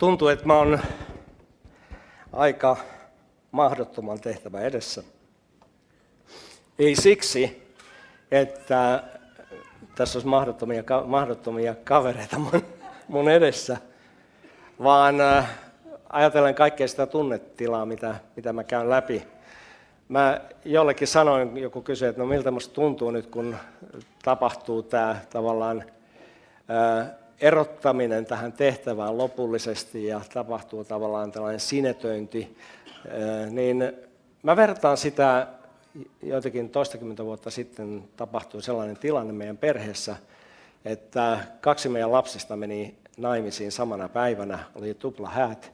Tuntuu, että mä oon aika mahdottoman tehtävä edessä. Ei siksi, että tässä olisi mahdottomia, mahdottomia kavereita mun, mun edessä, vaan äh, ajatellen kaikkea sitä tunnetilaa, mitä, mitä mä käyn läpi. Mä jollekin sanoin, joku kysyi, että no miltä musta tuntuu nyt, kun tapahtuu tämä tavallaan ää, äh, erottaminen tähän tehtävään lopullisesti ja tapahtuu tavallaan tällainen sinetöinti, ää, niin mä vertaan sitä joitakin toistakymmentä vuotta sitten tapahtui sellainen tilanne meidän perheessä, että kaksi meidän lapsista meni naimisiin samana päivänä, oli tupla häät,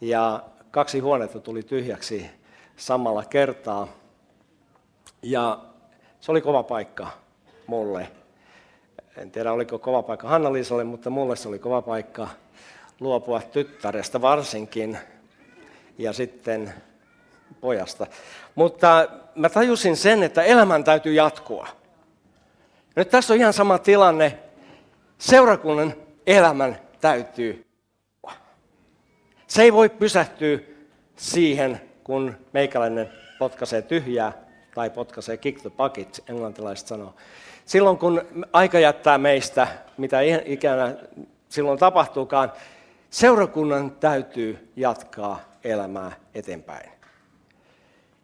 ja kaksi huonetta tuli tyhjäksi samalla kertaa. Ja se oli kova paikka mulle. En tiedä, oliko kova paikka Hanna-Liisalle, mutta mulle se oli kova paikka luopua tyttäresta varsinkin. Ja sitten pojasta. Mutta mä tajusin sen, että elämän täytyy jatkua. Nyt tässä on ihan sama tilanne. Seurakunnan elämän täytyy Se ei voi pysähtyä siihen, kun meikäläinen potkaisee tyhjää tai potkaisee kick the bucket, englantilaiset sanoo. Silloin kun aika jättää meistä, mitä ikänä silloin tapahtuukaan, seurakunnan täytyy jatkaa elämää eteenpäin.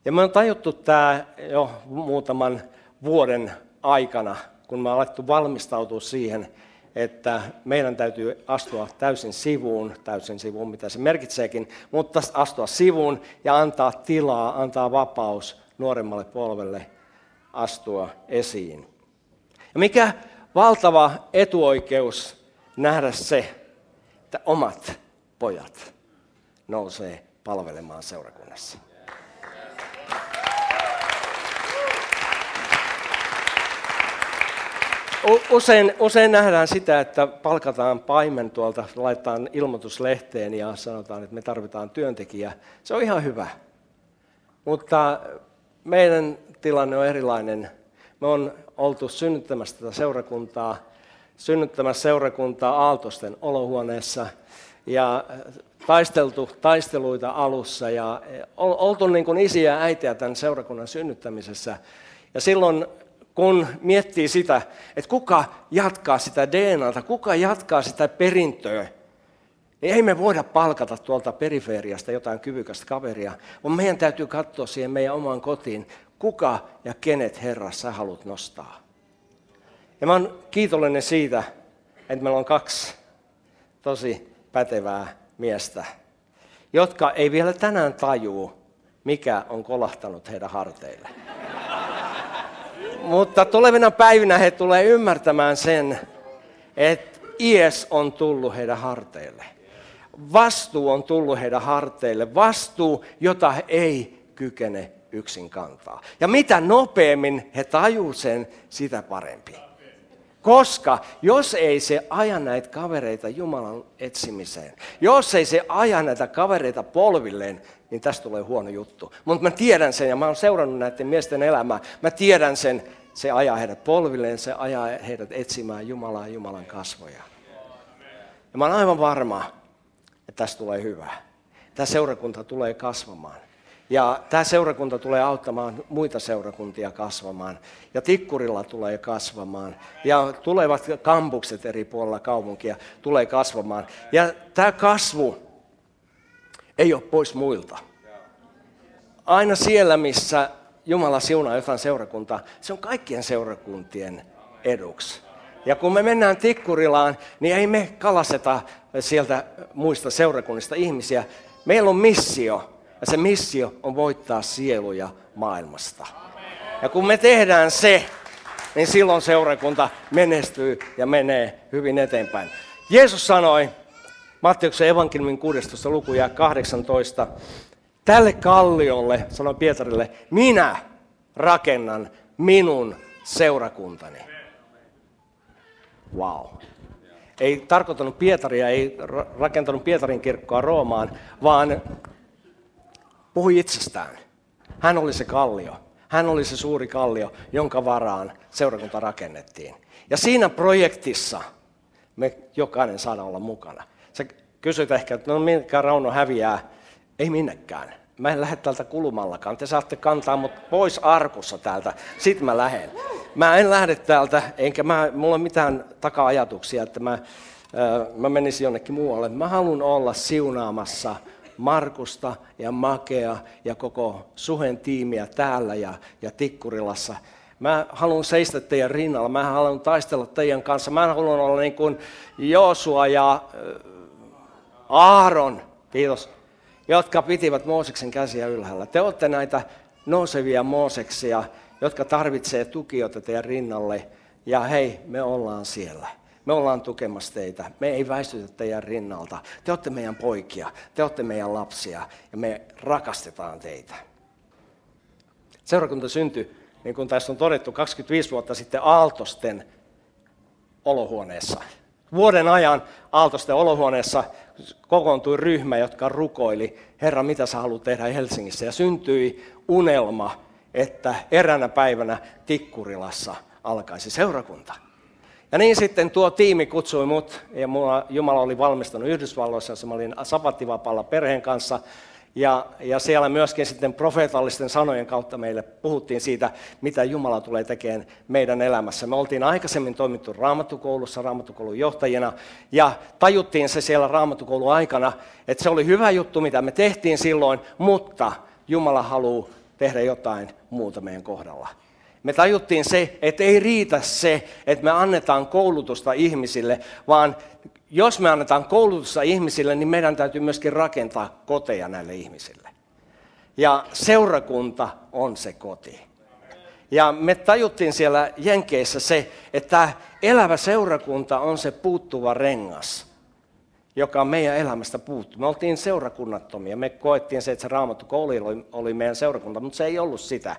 Ja me on tajuttu tämä jo muutaman vuoden aikana, kun me on alettu valmistautua siihen, että meidän täytyy astua täysin sivuun, täysin sivuun, mitä se merkitseekin, mutta astua sivuun ja antaa tilaa, antaa vapaus nuoremmalle polvelle astua esiin. Ja mikä valtava etuoikeus nähdä se, että omat pojat nousee palvelemaan seurakunnassa. Usein, usein nähdään sitä, että palkataan paimen tuolta, laitetaan ilmoituslehteen ja sanotaan, että me tarvitaan työntekijä. Se on ihan hyvä. Mutta meidän tilanne on erilainen. Me on oltu synnyttämässä tätä seurakuntaa, synnyttämässä seurakuntaa Aaltosten olohuoneessa ja taisteltu taisteluita alussa ja oltu niin kuin isiä ja äitiä tämän seurakunnan synnyttämisessä. Ja silloin kun miettii sitä, että kuka jatkaa sitä DNAta, kuka jatkaa sitä perintöä, niin ei me voida palkata tuolta periferiasta jotain kyvykästä kaveria, vaan meidän täytyy katsoa siihen meidän omaan kotiin, kuka ja kenet Herra sä haluat nostaa. Ja mä oon kiitollinen siitä, että meillä on kaksi tosi pätevää miestä, jotka ei vielä tänään tajuu, mikä on kolahtanut heidän harteille. Mutta tulevina päivinä he tulee ymmärtämään sen, että ies on tullut heidän harteille. Vastuu on tullut heidän harteille. Vastuu, jota he ei kykene yksin kantaa. Ja mitä nopeammin he tajuu sen, sitä parempi. Koska jos ei se aja näitä kavereita Jumalan etsimiseen, jos ei se aja näitä kavereita polvilleen, niin tästä tulee huono juttu. Mutta mä tiedän sen ja mä oon seurannut näiden miesten elämää. Mä tiedän sen, se ajaa heidät polvilleen, se ajaa heidät etsimään Jumalaa ja Jumalan kasvoja. Ja mä oon aivan varma, että tästä tulee hyvää. Tämä seurakunta tulee kasvamaan. Ja tämä seurakunta tulee auttamaan muita seurakuntia kasvamaan. Ja Tikkurilla tulee kasvamaan. Ja tulevat kampukset eri puolilla kaupunkia tulee kasvamaan. Ja tämä kasvu ei ole pois muilta. Aina siellä, missä Jumala siunaa jotain seurakuntaa, se on kaikkien seurakuntien eduksi. Ja kun me mennään Tikkurilaan, niin ei me kalaseta sieltä muista seurakunnista ihmisiä. Meillä on missio, ja se missio on voittaa sieluja maailmasta. Ja kun me tehdään se, niin silloin seurakunta menestyy ja menee hyvin eteenpäin. Jeesus sanoi, Matteuksen evankeliumin 16. luku ja 18, tälle kalliolle, sanoi Pietarille, minä rakennan minun seurakuntani. Wow. Ei tarkoittanut Pietaria, ei rakentanut Pietarin kirkkoa Roomaan, vaan puhui itsestään. Hän oli se kallio. Hän oli se suuri kallio, jonka varaan seurakunta rakennettiin. Ja siinä projektissa me jokainen saadaan olla mukana. Se Kysyt ehkä, että no minkä Rauno häviää. Ei minnekään. Mä en lähde täältä kulumallakaan. Te saatte kantaa mut pois arkussa täältä. Sitten mä lähden. Mä en lähde täältä, enkä mä, mulla ole mitään taka-ajatuksia, että mä, mä menisin jonnekin muualle. Mä haluan olla siunaamassa Markusta ja Makea ja koko Suhen tiimiä täällä ja, ja Tikkurilassa. Mä haluan seistä teidän rinnalla, mä haluan taistella teidän kanssa. Mä haluan olla niin kuin Joosua ja Aaron, kiitos, jotka pitivät Mooseksen käsiä ylhäällä. Te olette näitä nousevia Mooseksia, jotka tarvitsee tukijoita teidän rinnalle. Ja hei, me ollaan siellä. Me ollaan tukemassa teitä. Me ei väistytä teidän rinnalta. Te olette meidän poikia, te olette meidän lapsia ja me rakastetaan teitä. Seurakunta syntyi, niin kuin tässä on todettu, 25 vuotta sitten Aaltosten olohuoneessa. Vuoden ajan Aaltosten olohuoneessa kokoontui ryhmä, jotka rukoili, Herra, mitä sä haluat tehdä Helsingissä? Ja syntyi unelma, että eräänä päivänä Tikkurilassa alkaisi seurakunta. Ja niin sitten tuo tiimi kutsui mut, ja mulla, Jumala oli valmistunut Yhdysvalloissa, jossa mä olin sapattivapaalla perheen kanssa, ja, ja siellä myöskin sitten profeetallisten sanojen kautta meille puhuttiin siitä, mitä Jumala tulee tekemään meidän elämässä. Me oltiin aikaisemmin toimittu raamattukoulussa raamattukoulun johtajina ja tajuttiin se siellä raamattukoulun aikana, että se oli hyvä juttu, mitä me tehtiin silloin, mutta Jumala haluaa tehdä jotain muuta meidän kohdalla. Me tajuttiin se, että ei riitä se, että me annetaan koulutusta ihmisille, vaan jos me annetaan koulutusta ihmisille, niin meidän täytyy myöskin rakentaa koteja näille ihmisille. Ja seurakunta on se koti. Ja me tajuttiin siellä Jenkeissä se, että elävä seurakunta on se puuttuva rengas, joka meidän elämästä puuttuu. Me oltiin seurakunnattomia. Me koettiin se, että se raamattu koulu oli, oli meidän seurakunta, mutta se ei ollut sitä.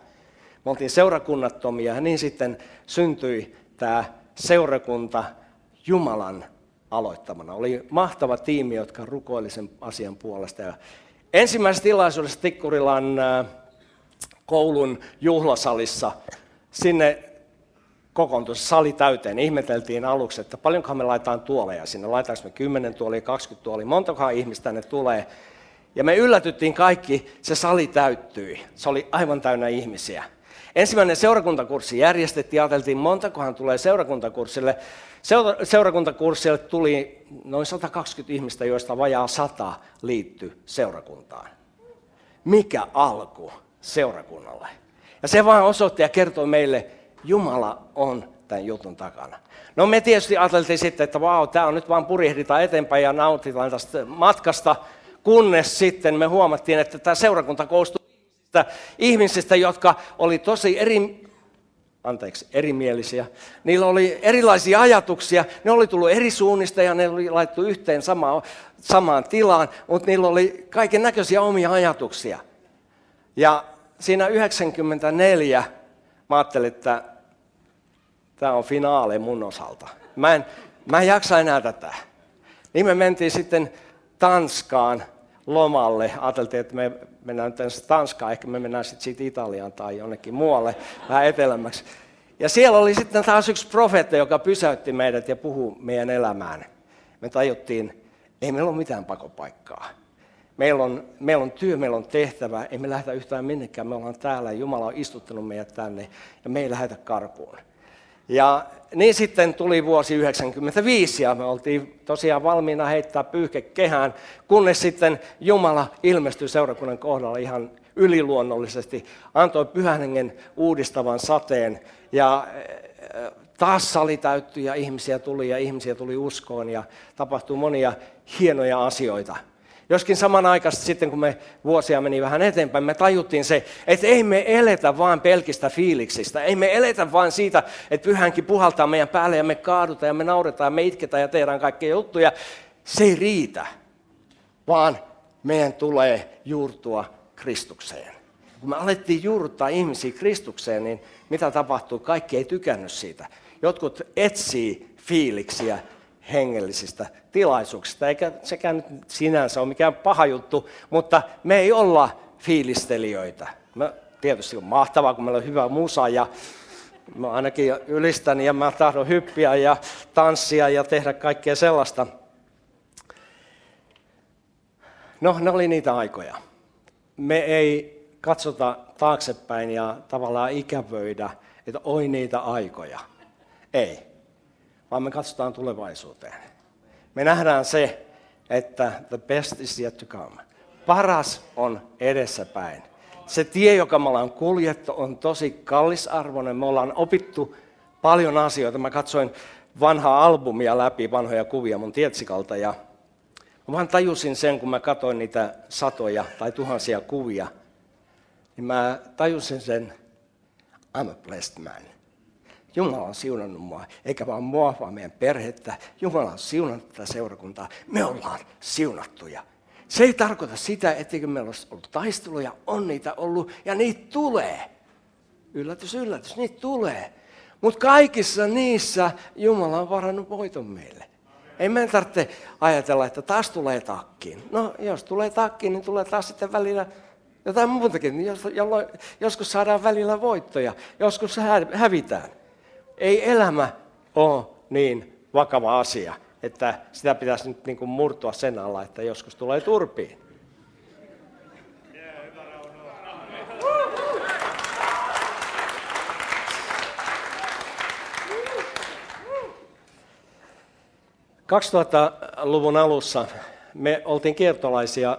Me oltiin seurakunnattomia ja niin sitten syntyi tämä seurakunta Jumalan aloittamana. Oli mahtava tiimi, jotka rukoili sen asian puolesta. Ja ensimmäisessä tilaisuudessa Tikkurilan koulun juhlasalissa sinne kokoontui sali täyteen. Ihmeteltiin aluksi, että paljonkohan me laitetaan tuoleja sinne. Laitaanko me 10 tuolia, 20 tuolia, montakohan ihmistä tänne tulee. Ja me yllätyttiin kaikki, se sali täyttyi. Se oli aivan täynnä ihmisiä. Ensimmäinen seurakuntakurssi järjestettiin, ajateltiin montakohan tulee seurakuntakurssille. Seurakuntakurssille tuli noin 120 ihmistä, joista vajaa 100 liittyi seurakuntaan. Mikä alku seurakunnalle? Ja se vaan osoitti ja kertoi meille, Jumala on tämän jutun takana. No me tietysti ajateltiin sitten, että vau, tämä on nyt vaan purjehditaan eteenpäin ja nautitaan tästä matkasta, kunnes sitten me huomattiin, että tämä seurakunta koostuu ihmisistä, jotka oli tosi eri, anteeksi, erimielisiä. Niillä oli erilaisia ajatuksia, ne oli tullut eri suunnista ja ne oli laittu yhteen samaan, samaan tilaan, mutta niillä oli kaiken näköisiä omia ajatuksia. Ja siinä 94 mä ajattelin, että tämä on finaale mun osalta. Mä en, mä en jaksa enää tätä. Niin me mentiin sitten Tanskaan lomalle. Ajateltiin, että me mennään nyt Tanskaan, ehkä me mennään sitten siitä Italiaan tai jonnekin muualle, vähän etelämmäksi. Ja siellä oli sitten taas yksi profeetta, joka pysäytti meidät ja puhui meidän elämään. Me tajuttiin, ei meillä ole mitään pakopaikkaa. Meillä on, meillä on työ, meillä on tehtävä, ei me lähdetä yhtään minnekään, me ollaan täällä, Jumala on istuttanut meidät tänne ja me ei lähdetä karkuun. Ja niin sitten tuli vuosi 1995 ja me oltiin tosiaan valmiina heittää pyyhke kehään, kunnes sitten Jumala ilmestyi seurakunnan kohdalla ihan yliluonnollisesti, antoi pyhän hengen uudistavan sateen ja äh, taas sali täyttyi ja ihmisiä tuli ja ihmisiä tuli uskoon ja tapahtui monia hienoja asioita. Joskin samanaikaisesti sitten, kun me vuosia meni vähän eteenpäin, me tajuttiin se, että ei me eletä vain pelkistä fiiliksistä. Ei me eletä vain siitä, että pyhänkin puhaltaa meidän päälle ja me kaadutaan ja me nauretaan ja me itketään ja tehdään kaikkia juttuja. Se ei riitä, vaan meidän tulee juurtua Kristukseen. Kun me alettiin juurruttaa ihmisiä Kristukseen, niin mitä tapahtuu? Kaikki ei tykännyt siitä. Jotkut etsii fiiliksiä hengellisistä tilaisuuksista, eikä sekään nyt sinänsä ole mikään paha juttu, mutta me ei olla fiilistelijöitä. Me, tietysti on mahtavaa, kun meillä on hyvä musa ja mä ainakin ylistän ja mä tahdon hyppiä ja tanssia ja tehdä kaikkea sellaista. No, ne oli niitä aikoja. Me ei katsota taaksepäin ja tavallaan ikävöidä, että oi niitä aikoja. Ei, vaan me katsotaan tulevaisuuteen. Me nähdään se, että the best is yet to come. Paras on edessäpäin. Se tie, joka me ollaan kuljettu, on tosi kallisarvoinen. Me ollaan opittu paljon asioita. Mä katsoin vanhaa albumia läpi, vanhoja kuvia mun tietsikalta ja mä vaan tajusin sen, kun mä katsoin niitä satoja tai tuhansia kuvia, niin mä tajusin sen, I'm a blessed man. Jumala on siunannut mua, eikä vaan mua, vaan meidän perhettä. Jumala on siunannut tätä seurakuntaa. Me ollaan siunattuja. Se ei tarkoita sitä, etteikö meillä olisi ollut taisteluja, on niitä ollut, ja niitä tulee. Yllätys, yllätys, niitä tulee. Mutta kaikissa niissä Jumala on varannut voiton meille. Ei meidän tarvitse ajatella, että taas tulee takkiin. No, jos tulee takkiin, niin tulee taas sitten välillä jotain muutakin. Jolloin, joskus saadaan välillä voittoja, joskus hävitään. Ei elämä ole niin vakava asia, että sitä pitäisi nyt niin kuin murtua sen alla, että joskus tulee turpiin. 2000-luvun alussa me oltiin kiertolaisia,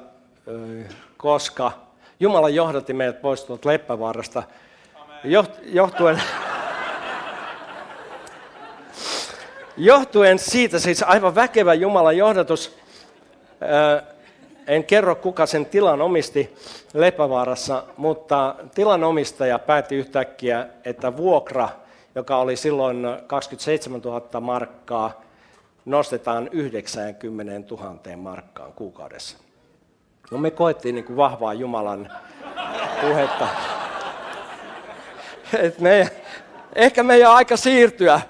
koska Jumala johdatti meidät pois tuolta Leppävaarasta johtuen, johtuen siitä, siis aivan väkevä Jumalan johdatus. En kerro, kuka sen tilan omisti Leppävaarassa, mutta tilan omistaja päätti yhtäkkiä, että vuokra, joka oli silloin 27 000 markkaa, nostetaan 90 000 markkaan kuukaudessa. No me koettiin niin kuin vahvaa Jumalan puhetta. Et me, ehkä meidän aika siirtyä.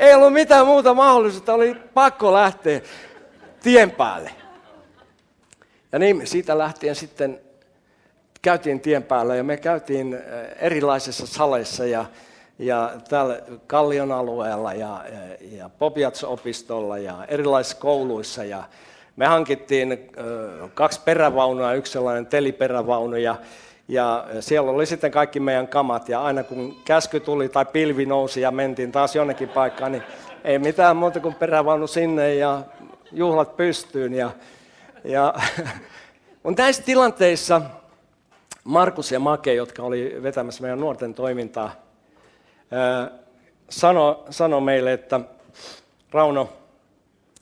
Ei ollut mitään muuta mahdollisuutta, oli pakko lähteä tien päälle. Ja niin siitä lähtien sitten käytiin tien päällä ja me käytiin eh, erilaisissa saleissa ja ja täällä Kallion alueella ja, ja, ja Popiats-opistolla ja erilaisissa kouluissa. Ja me hankittiin ö, kaksi perävaunua, yksi sellainen teliperävaunu ja, ja siellä oli sitten kaikki meidän kamat ja aina kun käsky tuli tai pilvi nousi ja mentiin taas jonnekin paikkaan, niin ei mitään muuta kuin perävaunu sinne ja juhlat pystyyn. Ja, ja, mutta näissä tilanteissa Markus ja Make, jotka oli vetämässä meidän nuorten toimintaa, sano, sano meille, että Rauno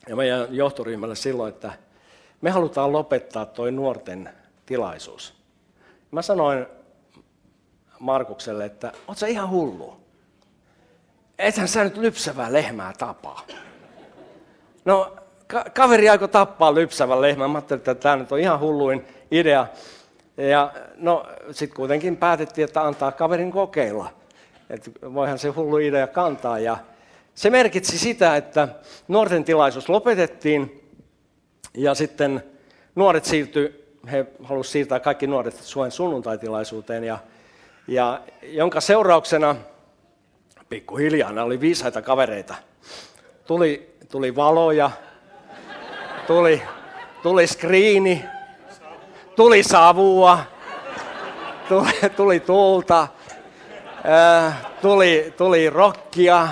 ja meidän johtoryhmälle silloin, että me halutaan lopettaa tuo nuorten tilaisuus. Mä sanoin Markukselle, että oot sä ihan hullu? Ethän sä nyt lypsävää lehmää tapaa. No, ka- kaveri aiko tappaa lypsävän lehmän. Mä ajattelin, että tämä nyt on ihan hulluin idea. Ja no, sitten kuitenkin päätettiin, että antaa kaverin kokeilla että voihan se hullu idea kantaa. Ja se merkitsi sitä, että nuorten tilaisuus lopetettiin ja sitten nuoret siirtyi, he halusivat siirtää kaikki nuoret Suen sunnuntaitilaisuuteen ja, ja jonka seurauksena pikkuhiljaa, oli viisaita kavereita, tuli, tuli valoja, tuli, tuli skriini, tuli savua, tuli, tuli tulta, Äh, tuli, tuli rockia,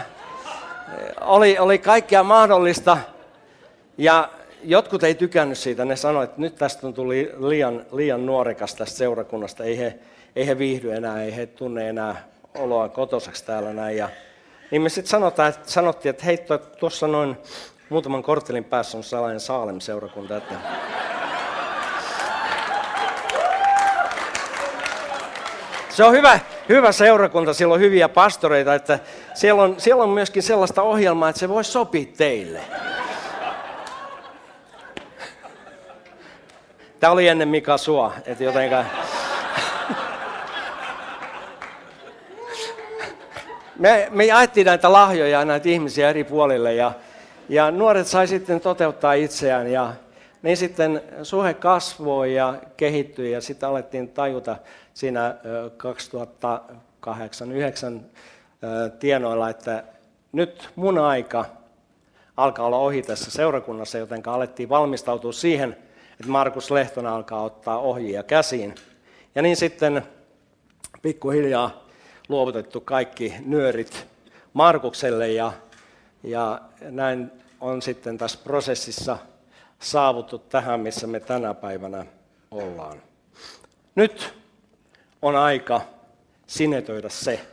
oli, oli kaikkea mahdollista. Ja jotkut ei tykännyt siitä, ne sanoivat, että nyt tästä on tuli liian, liian nuorekas tästä seurakunnasta, ei he, ei he viihdy enää, ei he tunne enää oloa kotosaksi täällä näin. Ja, niin me sitten sanottiin, että hei, tuossa noin muutaman korttelin päässä on sellainen Saalem-seurakunta, että Se on hyvä, hyvä seurakunta, siellä on hyviä pastoreita, että siellä on, siellä on myöskin sellaista ohjelmaa, että se voi sopia teille. Tämä oli ennen Mika Sua, että jotenka... Me, me jaettiin näitä lahjoja näitä ihmisiä eri puolille ja, ja nuoret sai sitten toteuttaa itseään ja niin sitten suhe kasvoi ja kehittyi ja sitten alettiin tajuta siinä 2008-2009 tienoilla, että nyt mun aika alkaa olla ohi tässä seurakunnassa, joten alettiin valmistautua siihen, että Markus Lehtonen alkaa ottaa ohjia käsiin. Ja niin sitten pikkuhiljaa luovutettu kaikki nyörit Markukselle ja, ja näin on sitten tässä prosessissa saavuttu tähän, missä me tänä päivänä ollaan. Nyt on aika sinetöidä se,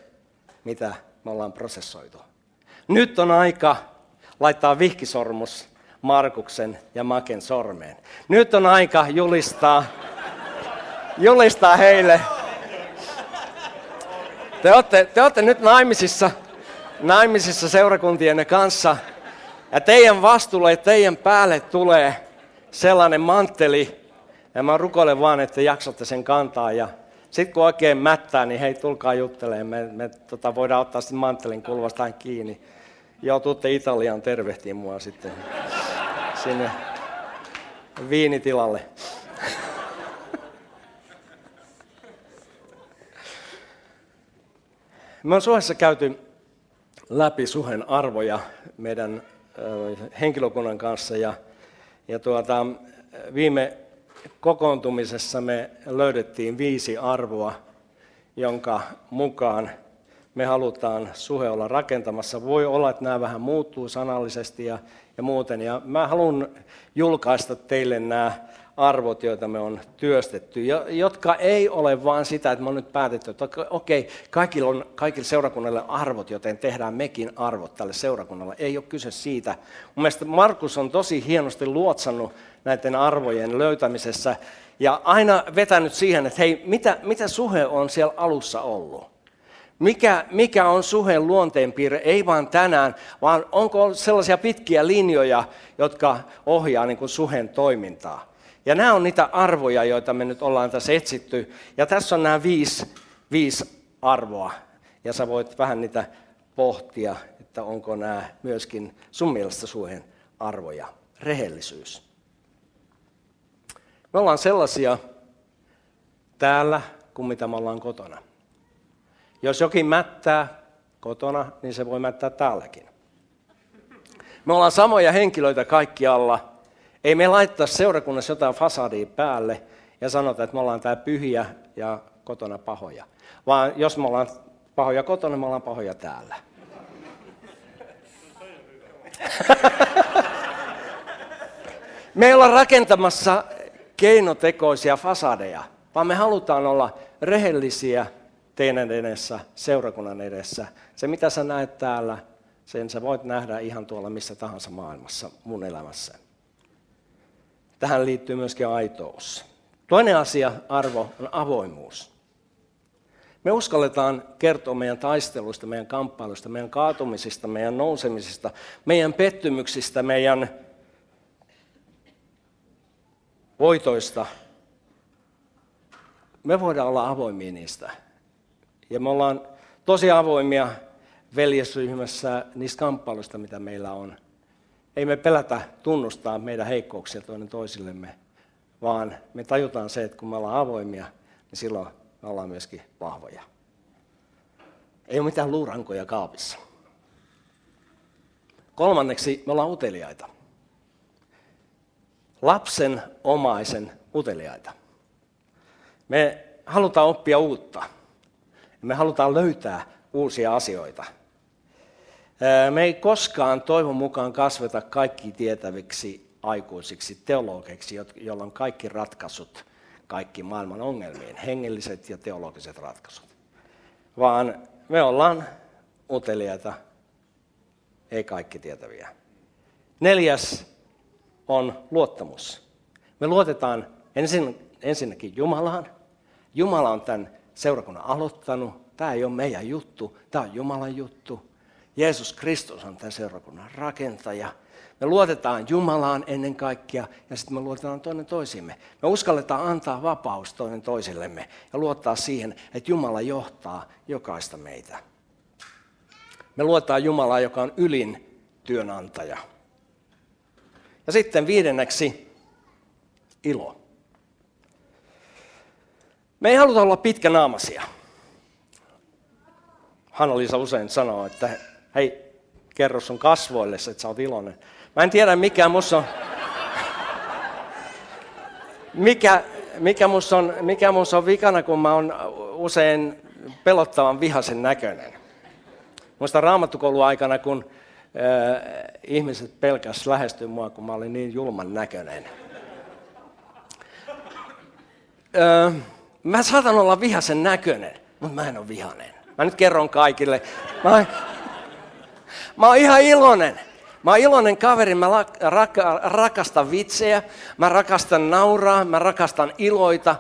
mitä me ollaan prosessoitu. Nyt on aika laittaa vihkisormus Markuksen ja Maken sormeen. Nyt on aika julistaa, julistaa heille. Te olette, te olette nyt naimisissa, naimisissa seurakuntienne kanssa. Ja teidän vastuulle ja teidän päälle tulee sellainen mantteli. Ja mä rukoilen vaan, että jaksatte sen kantaa. Ja sitten kun oikein mättää, niin hei, tulkaa juttelemaan. Me, me tota, voidaan ottaa sitten manttelin kulvastaan kiinni. Joo, tuutte Italiaan tervehtiin mua sitten sinne viinitilalle. Me on Suhessa käyty läpi Suhen arvoja meidän henkilökunnan kanssa ja, ja tuota, viime kokoontumisessa me löydettiin viisi arvoa, jonka mukaan me halutaan suhe olla rakentamassa. Voi olla, että nämä vähän muuttuu sanallisesti ja, ja muuten. Ja mä haluan julkaista teille nämä arvot, joita me on työstetty, jotka ei ole vain sitä, että me on nyt päätetty, että okei, kaikilla on kaikille seurakunnalle arvot, joten tehdään mekin arvot tälle seurakunnalle. Ei ole kyse siitä. Mun mielestä Markus on tosi hienosti luotsannut näiden arvojen löytämisessä ja aina vetänyt siihen, että hei, mitä, mitä suhe on siellä alussa ollut? Mikä, mikä on suheen luonteenpiirre, ei vain tänään, vaan onko sellaisia pitkiä linjoja, jotka ohjaa niin kuin suheen toimintaa. Ja nämä on niitä arvoja, joita me nyt ollaan tässä etsitty. Ja tässä on nämä viisi, viisi arvoa. Ja sä voit vähän niitä pohtia, että onko nämä myöskin sun mielestä suheen arvoja. Rehellisyys. Me ollaan sellaisia täällä kuin mitä me ollaan kotona. Jos jokin mättää kotona, niin se voi mättää täälläkin. Me ollaan samoja henkilöitä kaikkialla. Ei me laittaa seurakunnassa jotain fasadia päälle ja sanota, että me ollaan tää pyhiä ja kotona pahoja. Vaan jos me ollaan pahoja kotona, me ollaan pahoja täällä. me ei olla rakentamassa keinotekoisia fasadeja, vaan me halutaan olla rehellisiä teidän edessä, seurakunnan edessä. Se, mitä sä näet täällä, sen sä voit nähdä ihan tuolla missä tahansa maailmassa mun elämässä. Tähän liittyy myöskin aitous. Toinen asia, arvo, on avoimuus. Me uskalletaan kertoa meidän taisteluista, meidän kamppailuista, meidän kaatumisista, meidän nousemisista, meidän pettymyksistä, meidän voitoista. Me voidaan olla avoimia niistä. Ja me ollaan tosi avoimia veljesryhmässä niistä kamppailuista, mitä meillä on. Ei me pelätä tunnustaa meidän heikkouksia toinen toisillemme, vaan me tajutaan se, että kun me ollaan avoimia, niin silloin me ollaan myöskin vahvoja. Ei ole mitään luurankoja kaapissa. Kolmanneksi me ollaan uteliaita. Lapsen omaisen uteliaita. Me halutaan oppia uutta. Me halutaan löytää uusia asioita. Me ei koskaan toivon mukaan kasveta kaikki tietäviksi aikuisiksi teologeiksi, joilla on kaikki ratkaisut kaikki maailman ongelmiin, hengelliset ja teologiset ratkaisut. Vaan me ollaan uteliaita, ei kaikki tietäviä. Neljäs on luottamus. Me luotetaan ensin, ensinnäkin Jumalaan. Jumala on tämän seurakunnan aloittanut. Tämä ei ole meidän juttu, tämä on Jumalan juttu. Jeesus Kristus on tämän seurakunnan rakentaja. Me luotetaan Jumalaan ennen kaikkea ja sitten me luotetaan toinen toisimme. Me uskalletaan antaa vapaus toinen toisillemme ja luottaa siihen, että Jumala johtaa jokaista meitä. Me luotetaan Jumalaa, joka on ylin työnantaja. Ja sitten viidenneksi ilo. Me ei haluta olla pitkänaamaisia. Hanna-Liisa usein sanoo, että hei, kerro sun kasvoille, että sä oot iloinen. Mä en tiedä mikä musta on, mikä, mikä musta on, mikä musta on vikana, kun mä oon usein pelottavan vihasen näköinen. Muista raamattukouluaikana, kun äh, ihmiset pelkäs lähestyä mua, kun mä olin niin julman näköinen. Äh, mä saatan olla vihasen näköinen, mutta mä en ole vihanen. Mä nyt kerron kaikille. Mä, mä oon ihan iloinen. Mä oon iloinen kaveri, mä rakastan vitsejä, mä rakastan nauraa, mä rakastan iloita.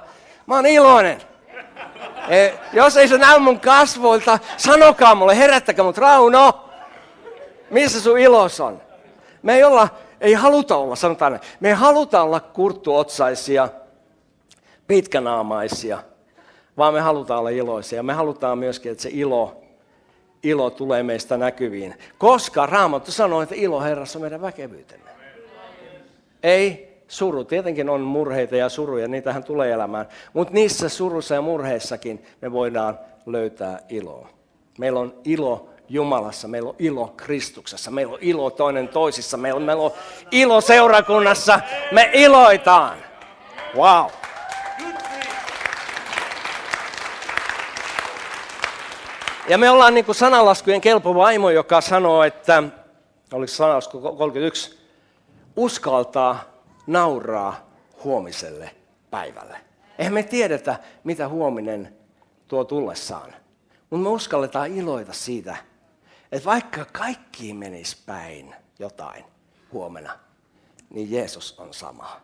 Mä oon iloinen. E, jos ei se näy mun kasvoilta, sanokaa mulle, herättäkää mut, Rauno, missä sun ilos on? Me ei, olla, ei haluta olla, sanotaan näin, me ei haluta olla kurttuotsaisia, pitkänaamaisia, vaan me halutaan olla iloisia. Me halutaan myöskin, että se ilo ilo tulee meistä näkyviin. Koska Raamattu sanoo, että ilo Herrassa on meidän väkevyytemme. Ei suru. Tietenkin on murheita ja suruja, niitähän tulee elämään. Mutta niissä surussa ja murheissakin me voidaan löytää iloa. Meillä on ilo Jumalassa, meillä on ilo Kristuksessa, meillä on ilo toinen toisissa, meillä on, meillä on ilo seurakunnassa, me iloitaan. Wow. Ja me ollaan niin kuin sanalaskujen kelpo vaimo, joka sanoo, että, oliko sanalasku 31, uskaltaa nauraa huomiselle päivälle. Eihän me tiedetä, mitä huominen tuo tullessaan. Mutta me uskalletaan iloita siitä, että vaikka kaikki menisi päin jotain huomenna, niin Jeesus on sama.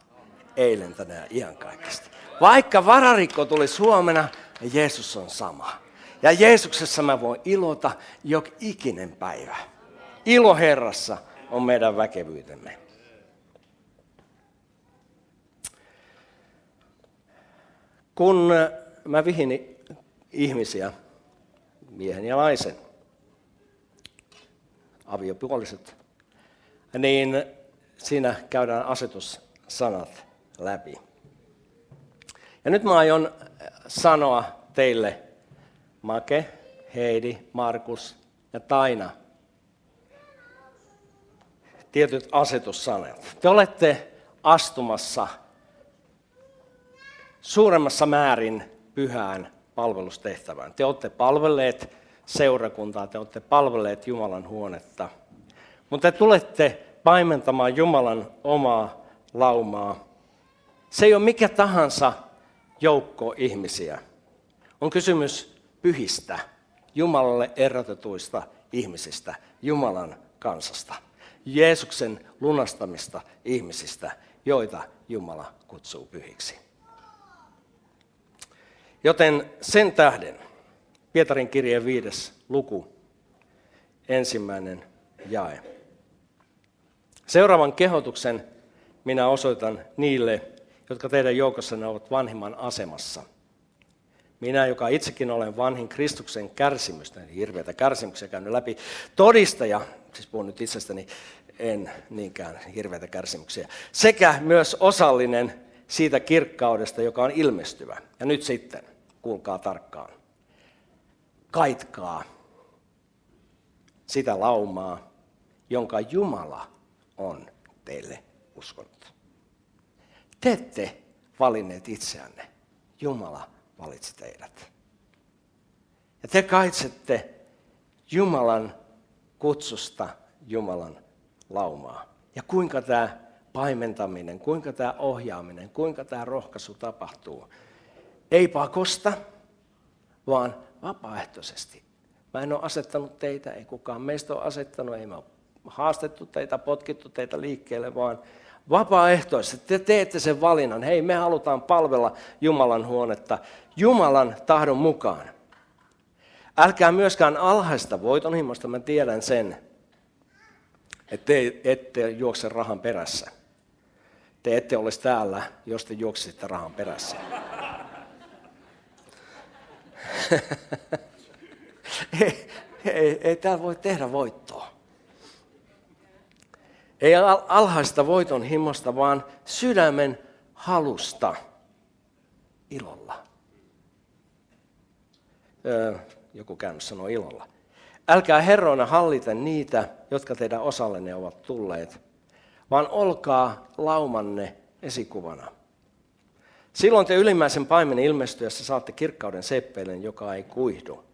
Eilen, tänään, ihan kaikista. Vaikka vararikko tulisi huomenna, niin Jeesus on sama. Ja Jeesuksessa mä voin ilota jok ikinen päivä. Ilo Herrassa on meidän väkevyytemme. Kun mä vihin ihmisiä, miehen ja naisen, aviopuoliset, niin siinä käydään asetussanat läpi. Ja nyt mä aion sanoa teille Make, Heidi, Markus ja Taina. Tietyt asetussanat. Te olette astumassa suuremmassa määrin pyhään palvelustehtävään. Te olette palvelleet seurakuntaa, te olette palvelleet Jumalan huonetta. Mutta te tulette paimentamaan Jumalan omaa laumaa. Se ei ole mikä tahansa joukko ihmisiä. On kysymys pyhistä, Jumalalle erotetuista ihmisistä, Jumalan kansasta. Jeesuksen lunastamista ihmisistä, joita Jumala kutsuu pyhiksi. Joten sen tähden Pietarin kirjeen viides luku, ensimmäinen jae. Seuraavan kehotuksen minä osoitan niille, jotka teidän joukossanne ovat vanhimman asemassa – minä, joka itsekin olen vanhin Kristuksen kärsimystä, niin hirveätä kärsimyksiä käynyt läpi, todistaja, siis puhun nyt itsestäni, en niinkään hirveätä kärsimyksiä, sekä myös osallinen siitä kirkkaudesta, joka on ilmestyvä. Ja nyt sitten, kuulkaa tarkkaan, kaitkaa sitä laumaa, jonka Jumala on teille uskonut. Te ette valinneet itseänne. Jumala valitsi teidät. Ja te kaitsette Jumalan kutsusta Jumalan laumaa. Ja kuinka tämä paimentaminen, kuinka tämä ohjaaminen, kuinka tämä rohkaisu tapahtuu. Ei pakosta, vaan vapaaehtoisesti. Mä en ole asettanut teitä, ei kukaan meistä ole asettanut, ei ole haastettu teitä, potkittu teitä liikkeelle, vaan Vapaaehtoisesti te teette sen valinnan. Hei, me halutaan palvella Jumalan huonetta Jumalan tahdon mukaan. Älkää myöskään alhaista voitonhimosta, mä tiedän sen, että te ette juokse rahan perässä. Te ette olisi täällä, jos te juoksisitte rahan perässä. ei, ei, ei täällä voi tehdä voittoa. Ei alhaista voiton himosta, vaan sydämen halusta ilolla. Öö, joku käännös sanoo ilolla. Älkää herroina hallita niitä, jotka teidän osallenne ovat tulleet, vaan olkaa laumanne esikuvana. Silloin te ylimmäisen paimenen ilmestyessä saatte kirkkauden seppelen, joka ei kuihdu.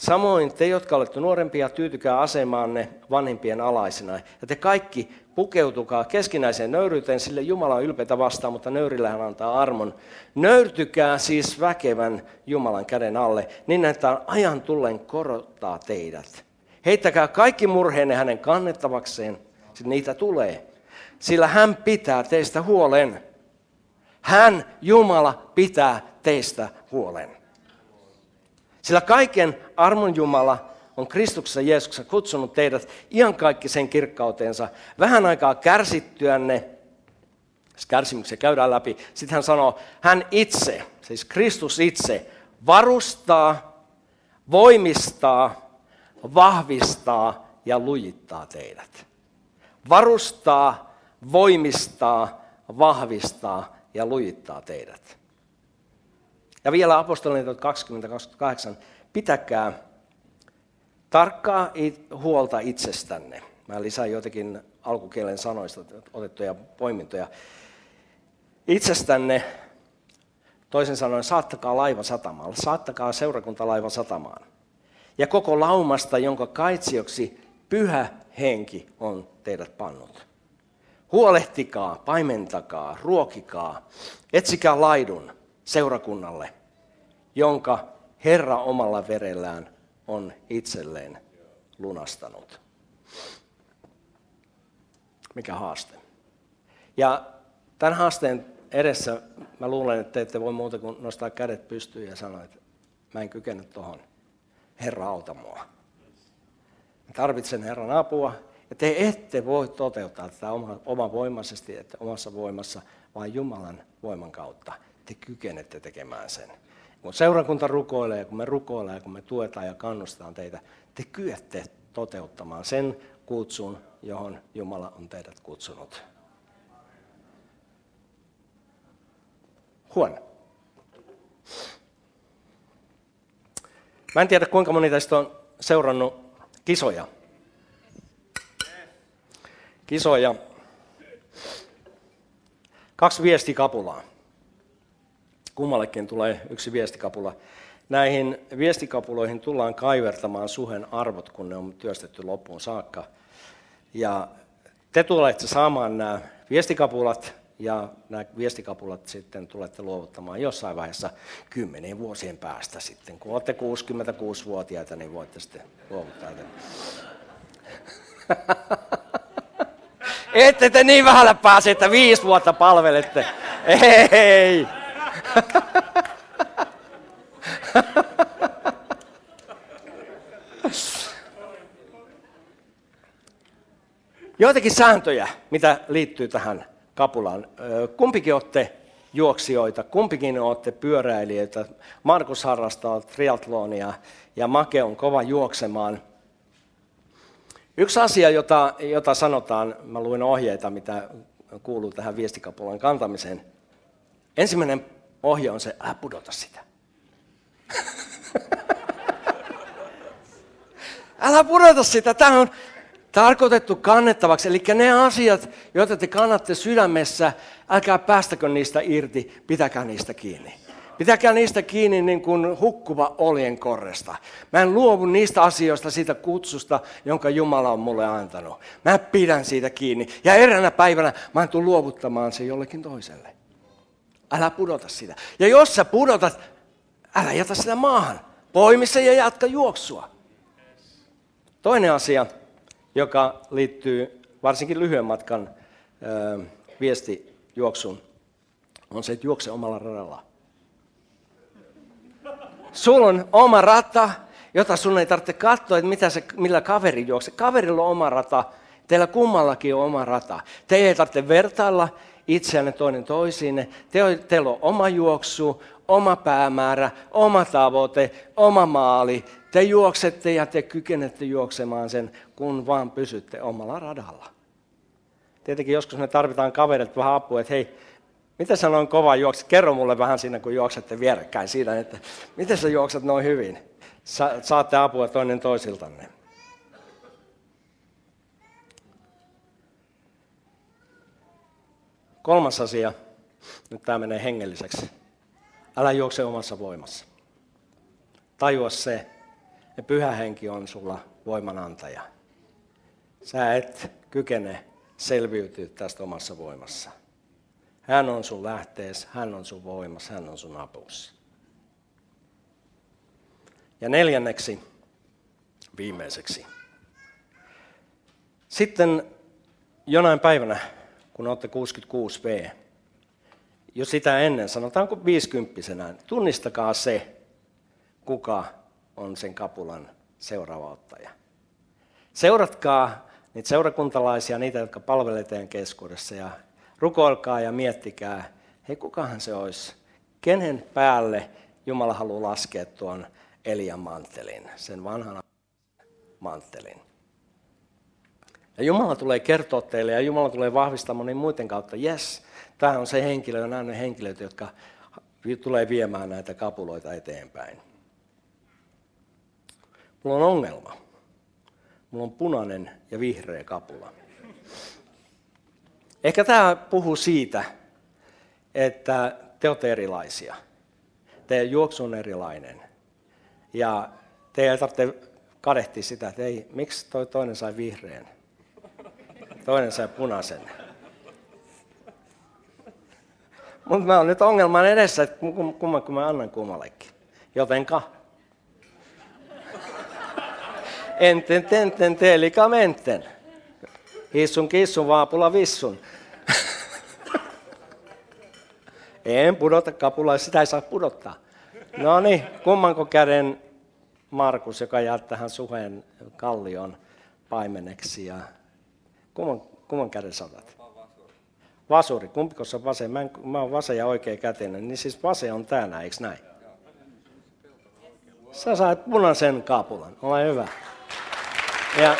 Samoin te, jotka olette nuorempia, tyytykää asemaanne vanhempien alaisina. Ja te kaikki pukeutukaa keskinäiseen nöyryyteen, sille Jumala on ylpeitä vastaan, mutta nöyrillä hän antaa armon. Nöyrtykää siis väkevän Jumalan käden alle, niin että ajan tullen korottaa teidät. Heittäkää kaikki murheenne hänen kannettavakseen, sillä niitä tulee. Sillä hän pitää teistä huolen. Hän, Jumala, pitää teistä huolen. Sillä kaiken armon Jumala on Kristuksessa Jeesuksessa kutsunut teidät iankaikkisen kirkkauteensa. Vähän aikaa kärsittyänne, kärsimyksen käydään läpi. Sitten hän sanoo, hän itse, siis Kristus itse, varustaa, voimistaa, vahvistaa ja lujittaa teidät. Varustaa, voimistaa, vahvistaa ja lujittaa teidät. Ja vielä apostolien 20-28, pitäkää tarkkaa huolta itsestänne. Mä lisään joitakin alkukielen sanoista otettuja poimintoja. Itsestänne, toisen sanoen, saattakaa laiva satamaan, saattakaa seurakunta laiva satamaan. Ja koko laumasta, jonka kaitsioksi pyhä henki on teidät pannut. Huolehtikaa, paimentakaa, ruokikaa, etsikää laidun seurakunnalle, jonka Herra omalla verellään on itselleen lunastanut. Mikä haaste? Ja tämän haasteen edessä mä luulen, että te ette voi muuta kuin nostaa kädet pystyyn ja sanoa, että mä en kykene tuohon. Herra, auta mua. Mä tarvitsen Herran apua. Ja te ette voi toteuttaa tätä oma, oma voimaisesti, että omassa voimassa, vaan Jumalan voiman kautta. Te kykenette tekemään sen. Kun seurakunta rukoilee, kun me rukoilee, kun me tuetaan ja kannustaan teitä, te kyette toteuttamaan sen kutsun, johon Jumala on teidät kutsunut. Huone. Mä en tiedä, kuinka moni teistä on seurannut kisoja. Kisoja. Kaksi viestikapulaa kummallekin tulee yksi viestikapula. Näihin viestikapuloihin tullaan kaivertamaan suhen arvot, kun ne on työstetty loppuun saakka. Ja te tulette saamaan nämä viestikapulat ja nämä viestikapulat sitten tulette luovuttamaan jossain vaiheessa kymmenien vuosien päästä sitten. Kun olette 66-vuotiaita, niin voitte sitten luovuttaa. Ette te niin vähällä pääse, että viisi vuotta palvelette. Ei. Joitakin sääntöjä, mitä liittyy tähän kapulaan. Kumpikin olette juoksijoita, kumpikin olette pyöräilijöitä. Markus harrastaa triatlonia ja Make on kova juoksemaan. Yksi asia, jota, jota sanotaan, mä luin ohjeita, mitä kuuluu tähän viestikapulan kantamiseen. Ensimmäinen ohje on se, älä pudota sitä. älä pudota sitä. Tämä on tarkoitettu kannettavaksi. Eli ne asiat, joita te kannatte sydämessä, älkää päästäkö niistä irti, pitäkää niistä kiinni. Pitäkää niistä kiinni niin kuin hukkuva olien korresta. Mä en luovu niistä asioista, siitä kutsusta, jonka Jumala on mulle antanut. Mä pidän siitä kiinni. Ja eräänä päivänä mä tulen luovuttamaan se jollekin toiselle. Älä pudota sitä. Ja jos sä pudotat, älä jätä sitä maahan. Poimi se ja jatka juoksua. Toinen asia, joka liittyy varsinkin lyhyen matkan ö, viestijuoksuun, on se, että juokse omalla radalla. Sulla on oma rata, jota sun ei tarvitse katsoa, että mitä se, millä kaveri juoksee. Kaverilla on oma rata, teillä kummallakin on oma rata. Te ei tarvitse vertailla itseänne toinen toisiinne. Te, teillä on oma juoksu, oma päämäärä, oma tavoite, oma maali. Te juoksette ja te kykenette juoksemaan sen, kun vaan pysytte omalla radalla. Tietenkin joskus me tarvitaan kaverit vähän apua, että hei, mitä sä noin kova juokset? Kerro mulle vähän siinä, kun juoksette vierekkäin siinä, että miten sä juokset noin hyvin? Sa- saatte apua toinen toisiltanne. Kolmas asia, nyt tämä menee hengelliseksi. Älä juokse omassa voimassa. Tajua se, että pyhä henki on sulla voimanantaja. Sä et kykene selviytyä tästä omassa voimassa. Hän on sun lähtees, hän on sun voimas, hän on sun apuus. Ja neljänneksi, viimeiseksi. Sitten jonain päivänä, kun olette 66V, jo sitä ennen, sanotaanko 50 tunnistakaa se, kuka on sen kapulan seuraava ottaja. Seuratkaa niitä seurakuntalaisia, niitä, jotka palvelevat teidän keskuudessa ja rukoilkaa ja miettikää, hei kukahan se olisi, kenen päälle Jumala haluaa laskea tuon Elian mantelin, sen vanhan mantelin. Ja Jumala tulee kertoa teille ja Jumala tulee vahvistamaan niin muiden kautta, yes, tämä on se henkilö, nämä ne henkilöt, jotka tulee viemään näitä kapuloita eteenpäin. Mulla on ongelma. Mulla on punainen ja vihreä kapula. Ehkä tämä puhuu siitä, että te olette erilaisia. Teidän juoksu on erilainen. Ja te ei tarvitse kadehtia sitä, että ei, miksi toi toinen sai vihreän, toinen sai punaisen. Mutta mä oon nyt ongelman edessä, että kumman kun mä annan kummallekin. Jotenka enten tenten teelikamenten. Hissun kissun vaapula vissun. en pudota kapulaa, sitä ei saa pudottaa. No niin, kummanko käden Markus, joka jää tähän suheen kallion paimeneksi. Ja kumman, kumman käden saatat? Vasuri. Kumpiko on vasen? Mä, en, mä oon vasen ja oikea kätinen. Niin siis vasen on täällä, eikö näin? Sä saat punaisen kapulan. Ole hyvä. Ja